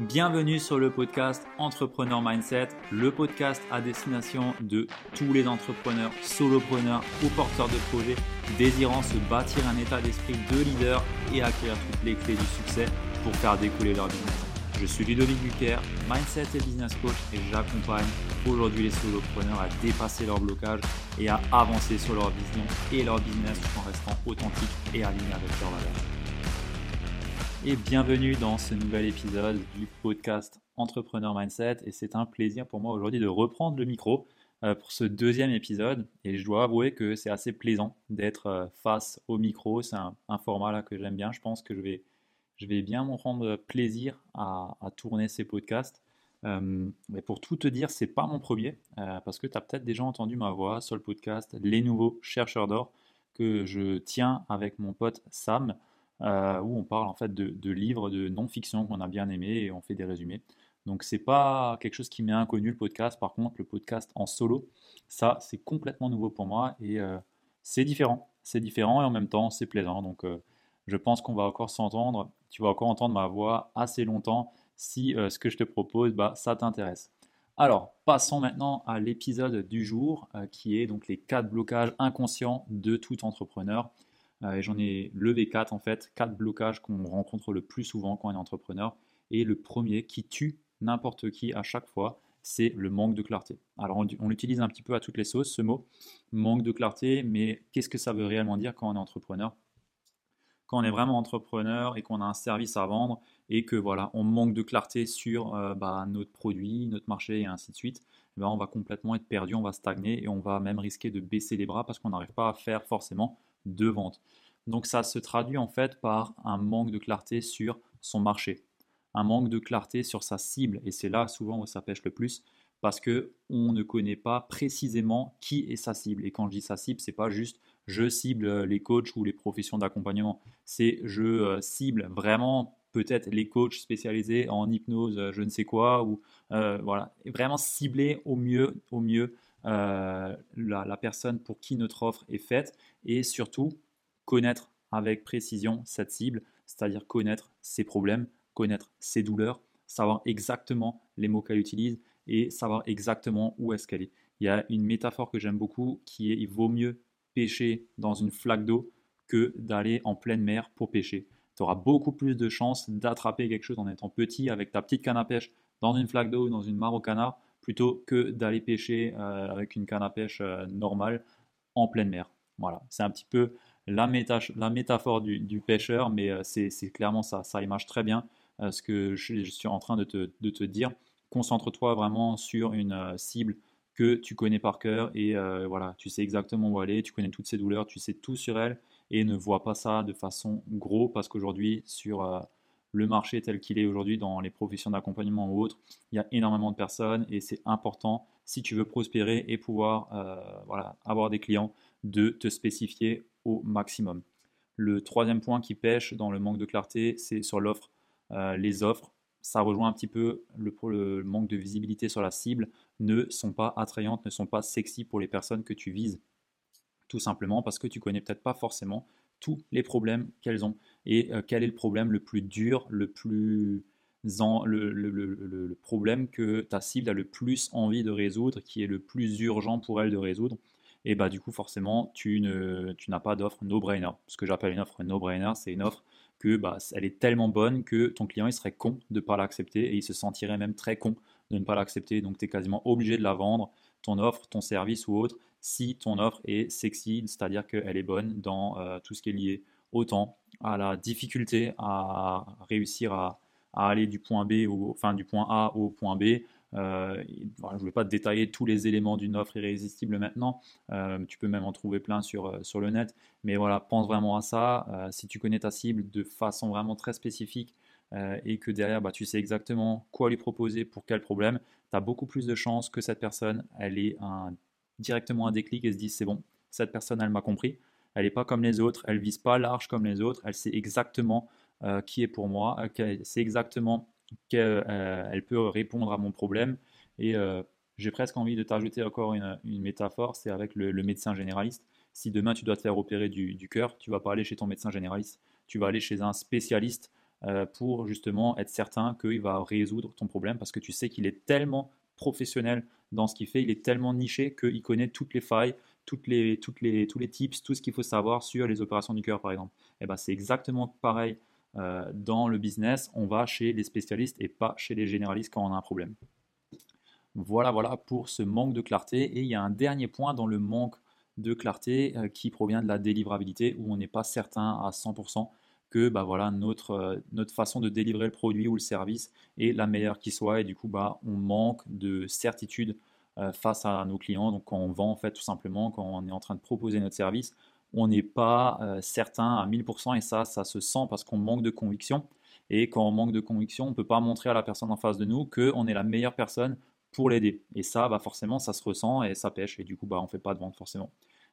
Bienvenue sur le podcast Entrepreneur Mindset, le podcast à destination de tous les entrepreneurs, solopreneurs ou porteurs de projets désirant se bâtir un état d'esprit de leader et acquérir toutes les clés du succès pour faire découler leur business. Je suis Ludovic Buquer, Mindset et Business Coach et j'accompagne aujourd'hui les solopreneurs à dépasser leur blocage et à avancer sur leur vision et leur business tout en restant authentiques et alignés avec leurs valeurs et bienvenue dans ce nouvel épisode du podcast Entrepreneur Mindset. Et c'est un plaisir pour moi aujourd'hui de reprendre le micro euh, pour ce deuxième épisode. Et je dois avouer que c'est assez plaisant d'être euh, face au micro. C'est un, format là que j'aime bien. Je pense que je vais, je vais bien m'en rendre plaisir à, tourner ces podcasts. Euh, mais pour tout te dire, c'est pas mon premier, parce que tu as peut-être déjà entendu ma voix sur le podcast Les Nouveaux Chercheurs d'Or que je tiens avec mon pote Sam. Euh, où on parle en fait de, livres de non-fiction qu'on a bien aimés et on fait des résumés. Donc c'est pas quelque chose qui m'est inconnu le podcast. Par contre, le podcast en solo, ça c'est complètement nouveau pour moi et euh, c'est différent. C'est différent et en même temps c'est plaisant. Donc euh, je pense qu'on va encore s'entendre. Tu vas encore entendre ma voix assez longtemps si ce que je te propose, bah, ça t'intéresse. Alors, passons maintenant à l'épisode du jour, qui est donc les quatre blocages inconscients de tout entrepreneur. Euh, j'en ai levé quatre en fait, quatre blocages qu'on rencontre le plus souvent quand on est entrepreneur. Et le premier qui tue n'importe qui à chaque fois, c'est le manque de clarté. Alors on, l'utilise un petit peu à toutes les sauces, ce mot, manque de clarté, mais qu'est-ce que ça veut réellement dire quand on est entrepreneur? Quand on est vraiment entrepreneur et qu'on a un service à vendre et que voilà, on manque de clarté sur euh, bah, notre produit, notre marché et ainsi de suite, eh ben, on va complètement être perdu, on va stagner et on va même risquer de baisser les bras parce qu'on n'arrive pas à faire forcément de vente. Donc ça se traduit en fait par un manque de clarté sur son marché, un manque de clarté sur sa cible. Et c'est là souvent où ça pêche le plus parce que on ne connaît pas précisément qui est sa cible. Et quand je dis sa cible, c'est pas juste je cible les coachs ou les professions d'accompagnement, c'est je euh, cible vraiment peut-être les coachs spécialisés en hypnose, euh, je ne sais quoi, ou euh, voilà, vraiment cibler au mieux, au mieux la, la, personne pour qui notre offre est faite et surtout connaître avec précision cette cible, c'est-à-dire connaître ses problèmes, connaître ses douleurs, savoir exactement les mots qu'elle utilise et savoir exactement où est-ce qu'elle est. Il y a une métaphore que j'aime beaucoup qui est il vaut mieux pêcher dans une flaque d'eau que d'aller en pleine mer pour pêcher. Tu auras beaucoup plus de chances d'attraper quelque chose en étant petit avec ta petite canne à pêche dans une flaque d'eau ou dans une mare au canard plutôt que d'aller pêcher euh, avec une canne à pêche euh, normale en pleine mer. Voilà, c'est un petit peu la, métaphore du, pêcheur, mais euh, c'est clairement ça. Ça image très bien ce que je, suis en train de te, dire. Concentre-toi vraiment sur une cible que tu connais par cœur et voilà, tu sais exactement où aller, tu connais toutes ses douleurs, tu sais tout sur elle et ne vois pas ça de façon gros parce qu'aujourd'hui, sur le marché tel qu'il est aujourd'hui dans les professions d'accompagnement ou autres, il y a énormément de personnes et c'est important si tu veux prospérer et pouvoir voilà, avoir des clients de te spécifier au maximum. Le troisième point qui pêche dans le manque de clarté, c'est sur l'offre. Euh, les offres, ça rejoint un petit peu le, le, manque de visibilité sur la cible, ne sont pas attrayantes, ne sont pas sexy pour les personnes que tu vises. Tout simplement parce que tu connais peut-être pas forcément tous les problèmes qu'elles ont. Et euh, quel est le problème le plus dur, le plus le, le, problème que ta cible a le plus envie de résoudre, qui est le plus urgent pour elle de résoudre? Et bah du coup forcément tu n'as pas d'offre no-brainer. Ce que j'appelle une offre no-brainer, c'est une offre que bah, elle est tellement bonne que ton client il serait con de ne pas l'accepter et il se sentirait même très con de ne pas l'accepter. Donc tu es quasiment obligé de la vendre, ton offre, ton service ou autre, si ton offre est sexy, c'est-à-dire qu'elle est bonne dans euh, tout ce qui est lié au temps, à la difficulté à réussir à, aller du point B enfin du point A au point B, euh, je ne vais pas détailler tous les éléments d'une offre irrésistible maintenant. Euh, tu peux même en trouver plein sur, sur le net. Mais voilà, pense vraiment à ça. si tu connais ta cible de façon vraiment très spécifique et que derrière, bah, tu sais exactement quoi lui proposer pour quel problème, tu as beaucoup plus de chances que cette personne, elle ait un, directement un déclic et se dise c'est bon, cette personne, elle m'a compris. Elle n'est pas comme les autres, elle vise pas large comme les autres, elle sait exactement qui est pour moi, elle sait exactement qu'elle euh, peut répondre à mon problème. Et euh, j'ai presque envie de t'ajouter encore une, métaphore, c'est avec le, médecin généraliste. Si demain tu dois te faire opérer du, cœur, tu vas pas aller chez ton médecin généraliste, tu vas aller chez un spécialiste pour justement être certain qu'il va résoudre ton problème parce que tu sais qu'il est tellement professionnel dans ce qu'il fait, il est tellement niché qu'il connaît toutes les failles, toutes les, toutes les, tous les tips, tout ce qu'il faut savoir sur les opérations du cœur par exemple. Et eh ben, c'est exactement pareil euh, dans le business, on va chez les spécialistes et pas chez les généralistes quand on a un problème. Voilà, voilà pour ce manque de clarté. Et il y a un dernier point dans le manque de clarté euh, qui provient de la délivrabilité où on n'est pas certain à 100% que bah voilà, notre, euh, notre façon de délivrer le produit ou le service est la meilleure qui soit et du coup bah, on manque de certitude face à nos clients. Donc quand on vend en fait tout simplement, quand on est en train de proposer notre service, on n'est pas euh, certain à 1000% et ça, ça se sent parce qu'on manque de conviction. Et quand on manque de conviction, on ne peut pas montrer à la personne en face de nous qu'on est la meilleure personne pour l'aider. Et ça, bah forcément, ça se ressent et ça pêche. Et du coup, bah, on ne fait pas de vente forcément.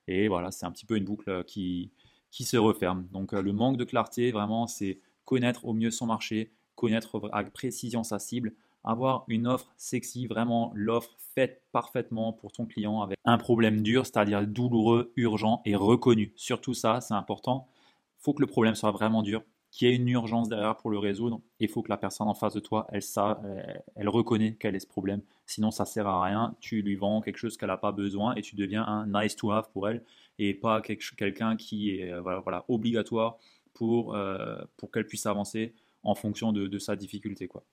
Et voilà, c'est un petit peu une boucle euh, qui, qui se referme. Donc euh, le manque de clarté, vraiment, c'est connaître au mieux son marché, connaître avec précision sa cible, avoir une offre sexy, vraiment l'offre faite parfaitement pour ton client avec un problème dur, c'est-à-dire douloureux, urgent et reconnu. Surtout ça, c'est important. Il faut que le problème soit vraiment dur, qu'il y ait une urgence derrière pour le résoudre. Il faut que la personne en face de toi, elle, ça, elle reconnaît quel est ce problème. Sinon, ça sert à rien. Tu lui vends quelque chose qu'elle n'a pas besoin et tu deviens un nice to have pour elle et pas quelqu'un qui est euh, voilà, obligatoire pour, euh, pour qu'elle puisse avancer en fonction de, de sa difficulté. Quoi.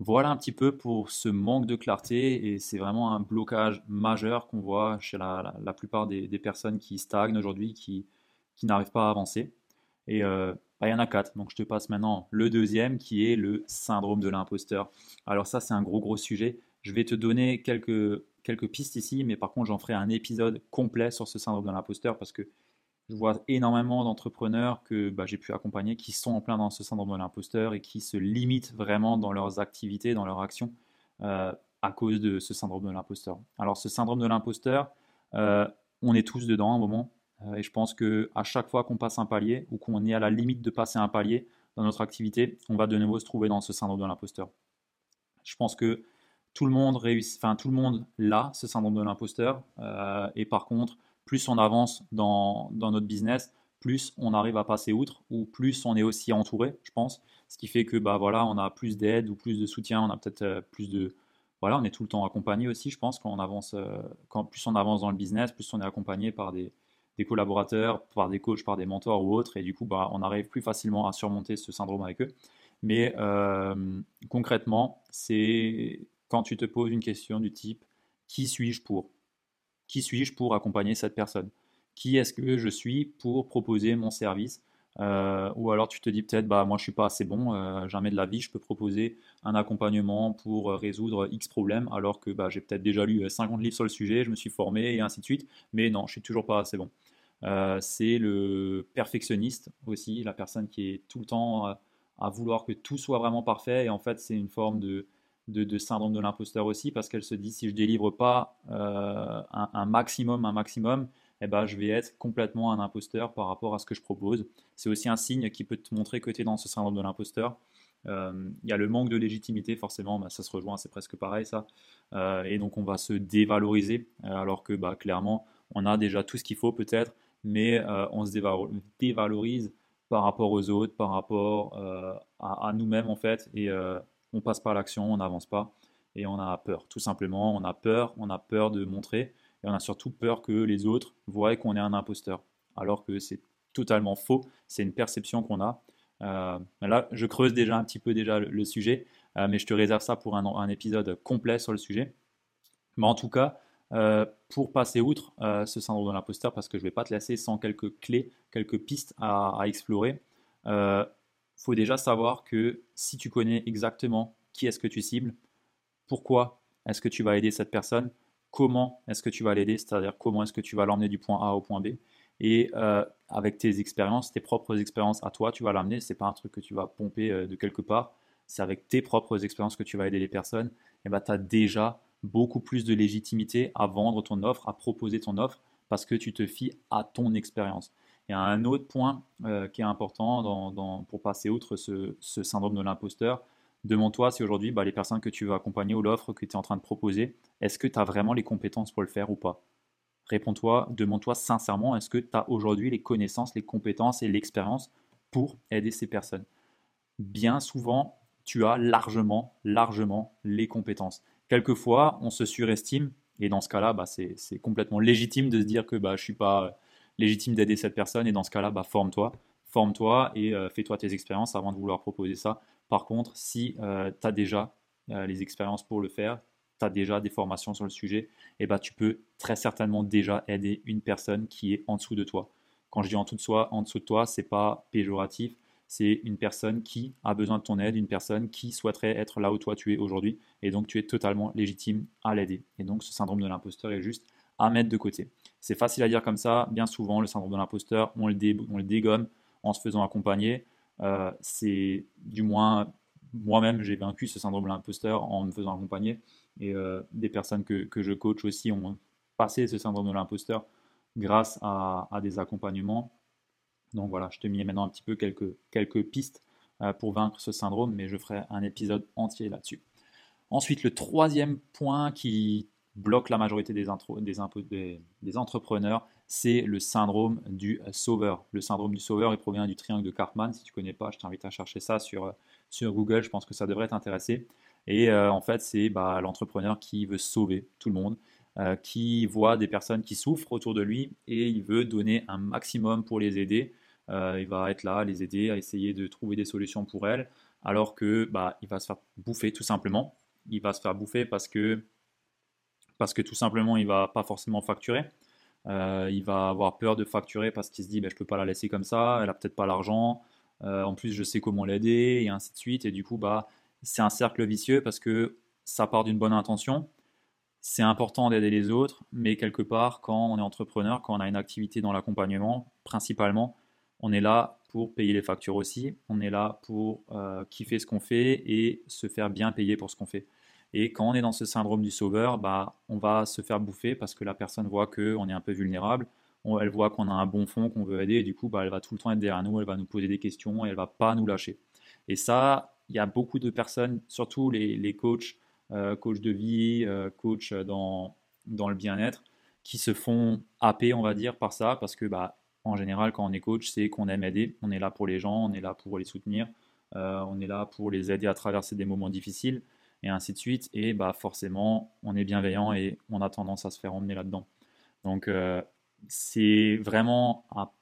Voilà un petit peu pour ce manque de clarté et c'est vraiment un blocage majeur qu'on voit chez la, plupart des, personnes qui stagnent aujourd'hui, qui, qui n'arrivent pas à avancer. Et euh, bah, il y en a quatre, donc je te passe maintenant le deuxième qui est le syndrome de l'imposteur. Alors ça c'est un gros gros sujet. Je vais te donner quelques, quelques pistes ici, mais par contre j'en ferai un épisode complet sur ce syndrome de l'imposteur parce que je vois énormément d'entrepreneurs que bah, j'ai pu accompagner qui sont en plein dans ce syndrome de l'imposteur et qui se limitent vraiment dans leurs activités, dans leurs actions, euh, à cause de ce syndrome de l'imposteur. Alors ce syndrome de l'imposteur, euh, on est tous dedans à un moment, euh, et je pense que à chaque fois qu'on passe un palier ou qu'on est à la limite de passer un palier dans notre activité, on va de nouveau se trouver dans ce syndrome de l'imposteur. Je pense que tout le monde réussit, enfin tout le monde l'a ce syndrome de l'imposteur, et par contre plus on avance dans, notre business, plus on arrive à passer outre ou plus on est aussi entouré, je pense. Ce qui fait que bah on a plus d'aide ou plus de soutien, on a peut-être euh, plus de voilà, on est tout le temps accompagné aussi, je pense, quand on avance, euh, plus on avance dans le business, plus on est accompagné par des, collaborateurs, par des coachs, par des mentors ou autres, et du coup, bah, on arrive plus facilement à surmonter ce syndrome avec eux. Mais euh, concrètement, c'est quand tu te poses une question du type qui suis-je pour? Qui suis-je pour accompagner cette personne? Qui est-ce que je suis pour proposer mon service? Euh, ou alors tu te dis peut-être, bah moi je suis pas assez bon, euh, jamais de la vie je peux proposer un accompagnement pour euh, résoudre X problème, alors que bah, j'ai peut-être déjà lu 50 livres sur le sujet, je me suis formé et ainsi de suite, mais non, je suis toujours pas assez bon. c'est le perfectionniste aussi, la personne qui est tout le temps à vouloir que tout soit vraiment parfait, et en fait c'est une forme de, de, syndrome de l'imposteur aussi, parce qu'elle se dit si je délivre pas euh, un, maximum, un maximum, eh ben, je vais être complètement un imposteur par rapport à ce que je propose. C'est aussi un signe qui peut te montrer que tu es dans ce syndrome de l'imposteur. Euh, il y a le manque de légitimité, forcément, bah, ça se rejoint, c'est presque pareil ça. Euh, et donc on va se dévaloriser, alors que bah, clairement, on a déjà tout ce qu'il faut peut-être, mais on se dévalorise par rapport aux autres, par rapport à, à nous-mêmes en fait. Et on passe pas à l'action, on n'avance pas et on a peur. Tout simplement, on a peur, on a peur de montrer et on a surtout peur que les autres voient qu'on est un imposteur. Alors que c'est totalement faux, c'est une perception qu'on a. Euh, là, je creuse déjà un petit peu déjà le, sujet, euh, mais je te réserve ça pour un, épisode complet sur le sujet. Mais en tout cas, euh, pour passer outre ce syndrome de l'imposteur, parce que je ne vais pas te laisser sans quelques clés, quelques pistes à, à explorer, faut déjà savoir que si tu connais exactement qui est-ce que tu cibles, pourquoi est-ce que tu vas aider cette personne, comment est-ce que tu vas l'aider, c'est-à-dire comment est-ce que tu vas l'emmener du point A au point B, et euh, avec tes expériences, tes propres expériences à toi, tu vas l'amener. C'est pas un truc que tu vas pomper euh, de quelque part. C'est avec tes propres expériences que tu vas aider les personnes. Et ben, tu as déjà beaucoup plus de légitimité à vendre ton offre, à proposer ton offre, parce que tu te fies à ton expérience. Il y a un autre point euh, qui est important pour passer outre ce, syndrome de l'imposteur. Demande-toi si aujourd'hui, bah, les personnes que tu veux accompagner ou l'offre que tu es en train de proposer, est-ce que tu as vraiment les compétences pour le faire ou pas? Réponds-toi, demande-toi sincèrement, est-ce que tu as aujourd'hui les connaissances, les compétences et l'expérience pour aider ces personnes? Bien souvent, tu as largement, largement les compétences. Quelquefois, on se surestime, et dans ce cas-là, bah, c'est complètement légitime de se dire que bah, je ne suis pas légitime d'aider cette personne, et dans ce cas-là, bah, forme-toi, forme-toi et euh, fais-toi tes expériences avant de vouloir proposer ça. Par contre, si euh, tu as déjà euh, les expériences pour le faire, tu as déjà des formations sur le sujet, et bah, tu peux très certainement déjà aider une personne qui est en dessous de toi. Quand je dis en dessous de, soi, en dessous de toi, c'est pas péjoratif, c'est une personne qui a besoin de ton aide, une personne qui souhaiterait être là où toi tu es aujourd'hui, et donc tu es totalement légitime à l'aider. Et donc ce syndrome de l'imposteur est juste à mettre de côté. C'est facile à dire comme ça, bien souvent le syndrome de l'imposteur, on, le dégomme en se faisant accompagner. Euh, c'est du moins moi-même j'ai vaincu ce syndrome de l'imposteur en me faisant accompagner et euh, des personnes que, que, je coach aussi ont passé ce syndrome de l'imposteur grâce à, des accompagnements donc voilà, je te mets maintenant un petit peu quelques, quelques pistes euh, pour vaincre ce syndrome, mais je ferai un épisode entier là-dessus. Ensuite, le troisième point qui bloque la majorité des, des, entrepreneurs, c'est le syndrome du sauveur. Le syndrome du sauveur, il provient du triangle de Cartman. Si tu ne connais pas, je t'invite à chercher ça sur, sur Google. Je pense que ça devrait t'intéresser. Et euh, en fait, c'est bah, l'entrepreneur qui veut sauver tout le monde, euh, qui voit des personnes qui souffrent autour de lui et il veut donner un maximum pour les aider. Euh, il va être là, les aider essayer de trouver des solutions pour elles, alors que bah, il va se faire bouffer tout simplement. Il va se faire bouffer parce que, parce que tout simplement il va pas forcément facturer. Euh, il va avoir peur de facturer parce qu'il se dit bah, je peux pas la laisser comme ça, elle a peut-être pas l'argent. Euh, en plus je sais comment l'aider et ainsi de suite. Et du coup bah c'est un cercle vicieux parce que ça part d'une bonne intention. C'est important d'aider les autres, mais quelque part, quand on est entrepreneur, quand on a une activité dans l'accompagnement, principalement, on est là pour payer les factures aussi, on est là pour euh, kiffer ce qu'on fait et se faire bien payer pour ce qu'on fait. Et quand on est dans ce syndrome du sauveur, bah, on va se faire bouffer parce que la personne voit qu'on est un peu vulnérable, elle voit qu'on a un bon fond, qu'on veut aider, et du coup, bah, elle va tout le temps être derrière nous, elle va nous poser des questions et elle va pas nous lâcher. Et ça, il y a beaucoup de personnes, surtout les, coachs, euh, coachs de vie, euh, coachs dans, dans le bien-être, qui se font happer, on va dire, par ça, parce que bah, en général, quand on est coach, c'est qu'on aime aider. On est là pour les gens, on est là pour les soutenir, euh, on est là pour les aider à traverser des moments difficiles, et ainsi de suite. Et bah, forcément, on est bienveillant et on a tendance à se faire emmener là-dedans. Donc, euh, c'est vraiment à,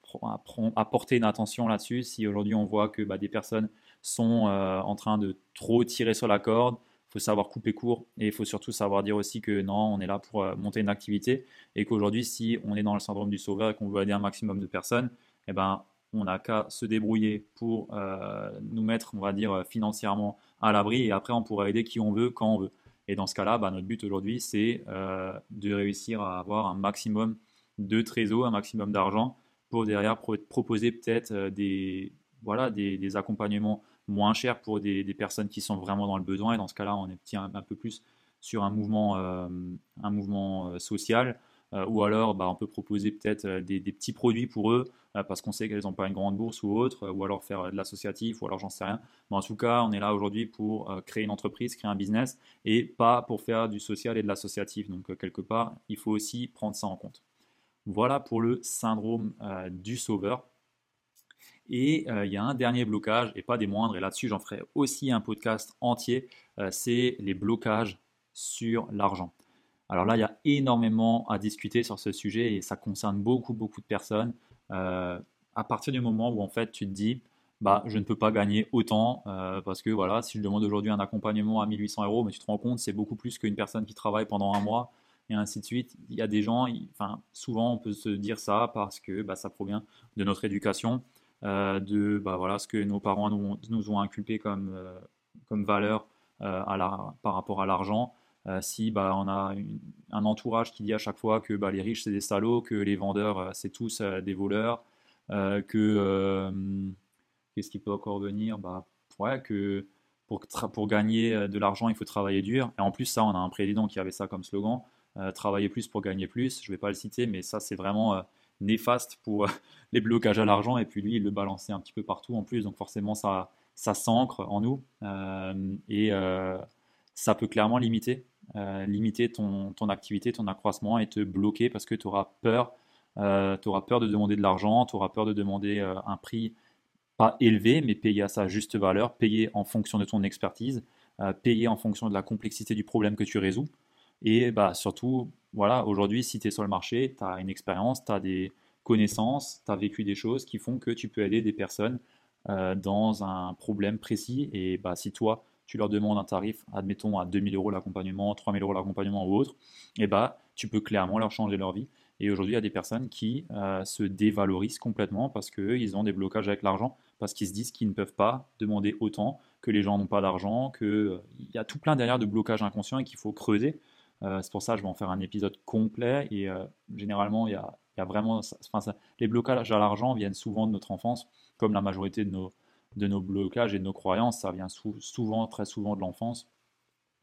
porter une attention là-dessus. Si aujourd'hui on voit que bah, des personnes sont euh, en train de trop tirer sur la corde, faut savoir couper court et il faut surtout savoir dire aussi que non, on est là pour euh, monter une activité et qu'aujourd'hui, si on est dans le syndrome du sauveur et qu'on veut aider un maximum de personnes, eh ben, on n'a qu'à se débrouiller pour euh, nous mettre, on va dire, financièrement à l'abri et après, on pourra aider qui on veut, quand on veut. Et dans ce cas-là, bah, notre but aujourd'hui, c'est euh, de réussir à avoir un maximum de trésor, un maximum d'argent pour derrière proposer peut-être des, voilà, des accompagnements moins cher pour des, personnes qui sont vraiment dans le besoin. Et dans ce cas-là, on est un, un, peu plus sur un mouvement, euh, un mouvement euh, social. Euh, ou alors, bah, on peut proposer peut-être des, petits produits pour eux parce qu'on sait qu'elles n'ont pas une grande bourse ou autre, ou alors faire de l'associatif, ou alors j'en sais rien. Mais en tout cas, on est là aujourd'hui pour créer une entreprise, créer un business, et pas pour faire du social et de l'associatif. Donc, quelque part, il faut aussi prendre ça en compte. Voilà pour le syndrome du sauveur. Et euh, il y a un dernier blocage, et pas des moindres, et là-dessus j'en ferai aussi un podcast entier, euh, c'est les blocages sur l'argent. Alors là, il y a énormément à discuter sur ce sujet et ça concerne beaucoup, beaucoup de personnes. Euh, à partir du moment où en fait tu te dis, bah, je ne peux pas gagner autant parce que voilà, si je demande aujourd'hui un accompagnement à 1800 euros, mais tu te rends compte, c'est beaucoup plus qu'une personne qui travaille pendant un mois et ainsi de suite. Il y a des gens, enfin, souvent on peut se dire ça parce que bah, ça provient de notre éducation. Euh, de bah, voilà, ce que nos parents nous, nous ont inculqué comme, euh, comme valeur euh, par rapport à l'argent. Si bah, on a un entourage qui dit à chaque fois que bah, les riches c'est des salauds, que les vendeurs c'est tous des voleurs, que qu'est-ce qui peut encore venir? Bah, que pour, gagner de l'argent il faut travailler dur. Et en plus ça on a un président qui avait ça comme slogan, travailler plus pour gagner plus. Je ne vais pas le citer, mais ça c'est vraiment néfaste pour euh, les blocages à l'argent. Et puis lui, il le balançait un petit peu partout en plus. Donc forcément, ça, ça s'ancre en nous. Euh, et euh, ça peut clairement limiter, limiter ton, ton, activité, ton accroissement et te bloquer parce que tu auras peur. auras peur de demander de l'argent, tu auras peur de demander un prix pas élevé, mais payé à sa juste valeur, payé en fonction de ton expertise, euh, payé en fonction de la complexité du problème que tu résous. Et bah, surtout, voilà, aujourd'hui, si tu es sur le marché, tu as une expérience, tu as des connaissances, tu as vécu des choses qui font que tu peux aider des personnes euh, dans un problème précis. Et bah, si toi, tu leur demandes un tarif, admettons à 2000 euros l'accompagnement, 3000 euros l'accompagnement ou autre, et bah, tu peux clairement leur changer leur vie. Et aujourd'hui, il y a des personnes qui euh, se dévalorisent complètement parce qu'ils ont des blocages avec l'argent, parce qu'ils se disent qu'ils ne peuvent pas demander autant, que les gens n'ont pas d'argent, qu'il euh, y a tout plein derrière de blocages inconscients et qu'il faut creuser. c'est pour ça que je vais en faire un épisode complet. Et généralement, il y a, y a vraiment, enfin, les blocages à l'argent viennent souvent de notre enfance, comme la majorité de nos, de nos blocages et de nos croyances, ça vient souvent, très souvent de l'enfance,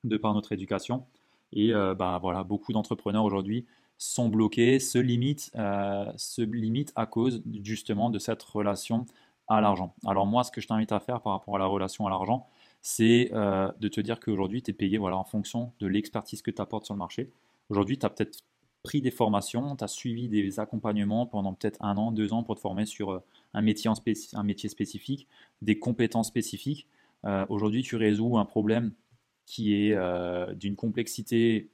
de par notre éducation. Et euh, bah, voilà, beaucoup d'entrepreneurs aujourd'hui sont bloqués, se limitent, euh, se limitent à cause justement de cette relation à l'argent. Alors moi, ce que je t'invite à faire par rapport à la relation à l'argent, c'est euh, de te dire qu'aujourd'hui, tu es payé voilà, en fonction de l'expertise que tu apportes sur le marché. Aujourd'hui, tu as peut-être pris des formations, tu as suivi des accompagnements pendant peut-être un an, deux ans pour te former sur euh, un métier, en un métier spécifique, des compétences spécifiques. Euh, aujourd'hui, tu résous un problème qui est euh, d'une complexité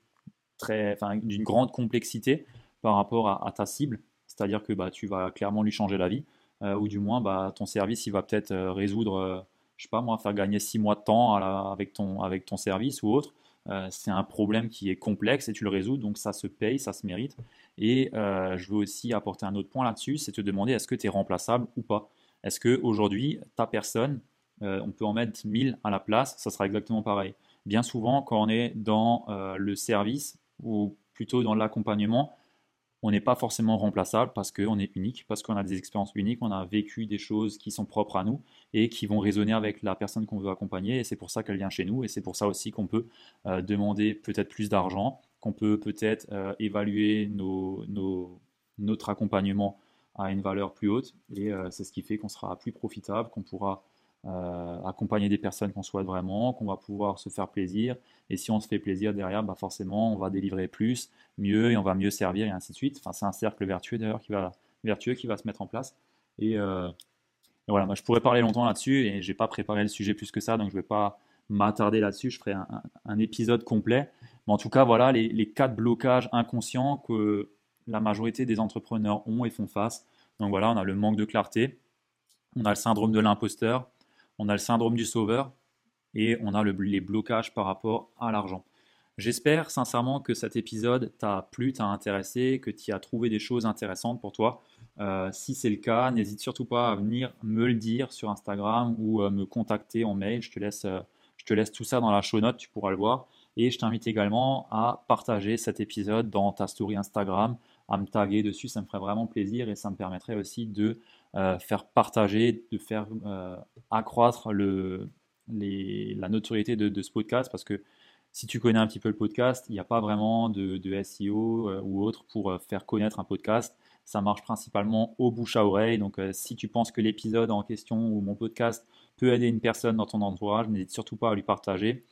très, enfin, d'une grande complexité par rapport à, ta cible, c'est-à-dire que bah, tu vas clairement lui changer la vie, ou du moins bah, ton service il va peut-être résoudre, je sais pas moi, faire gagner six mois de temps avec, ton, avec ton service ou autre. Euh, c'est un problème qui est complexe et tu le résous, donc ça se paye, ça se mérite. Et euh, je veux aussi apporter un autre point là-dessus, c'est te demander est-ce que tu es remplaçable ou pas. Est-ce qu'aujourd'hui, ta personne, euh, on peut en mettre 1000 à la place, ça sera exactement pareil. Bien souvent, quand on est dans le service ou plutôt dans l'accompagnement, on n'est pas forcément remplaçable parce qu'on est unique, parce qu'on a des expériences uniques, on a vécu des choses qui sont propres à nous et qui vont résonner avec la personne qu'on veut accompagner. Et c'est pour ça qu'elle vient chez nous et c'est pour ça aussi qu'on peut euh, demander peut-être plus d'argent, qu'on peut peut-être euh, évaluer notre accompagnement à une valeur plus haute. Et euh, c'est ce qui fait qu'on sera plus profitable, qu'on pourra euh, accompagner des personnes qu'on souhaite vraiment, qu'on va pouvoir se faire plaisir. Et si on se fait plaisir derrière, bah forcément, on va délivrer plus, mieux, et on va mieux servir, et ainsi de suite. Enfin, c'est un cercle vertueux d'ailleurs qui va, vertueux qui va se mettre en place. Et, euh, voilà, je pourrais parler longtemps là-dessus, et j'ai pas préparé le sujet plus que ça, donc je vais pas m'attarder là-dessus. Je ferai un, épisode complet. Mais en tout cas, voilà les quatre blocages inconscients que la majorité des entrepreneurs ont et font face. Donc voilà, on a le manque de clarté, on a le syndrome de l'imposteur, on a le syndrome du sauveur et on a les blocages par rapport à l'argent. J'espère sincèrement que cet épisode t'a plu, t'a intéressé, que tu as trouvé des choses intéressantes pour toi. Euh, si c'est le cas, n'hésite surtout pas à venir me le dire sur Instagram ou euh, me contacter en mail. Je te, laisse, euh, je te laisse tout ça dans la show note, tu pourras le voir. Et je t'invite également à partager cet épisode dans ta story Instagram, à me taguer dessus, ça me ferait vraiment plaisir et ça me permettrait aussi de euh, faire partager, de faire euh, accroître le, la notoriété de, ce podcast parce que si tu connais un petit peu le podcast, il n'y a pas vraiment de, SEO euh, ou autre pour faire connaître un podcast. Ça marche principalement au bouche à oreille. Donc, si tu penses que l'épisode en question ou mon podcast peut aider une personne dans ton entourage, n'hésite surtout pas à lui partager.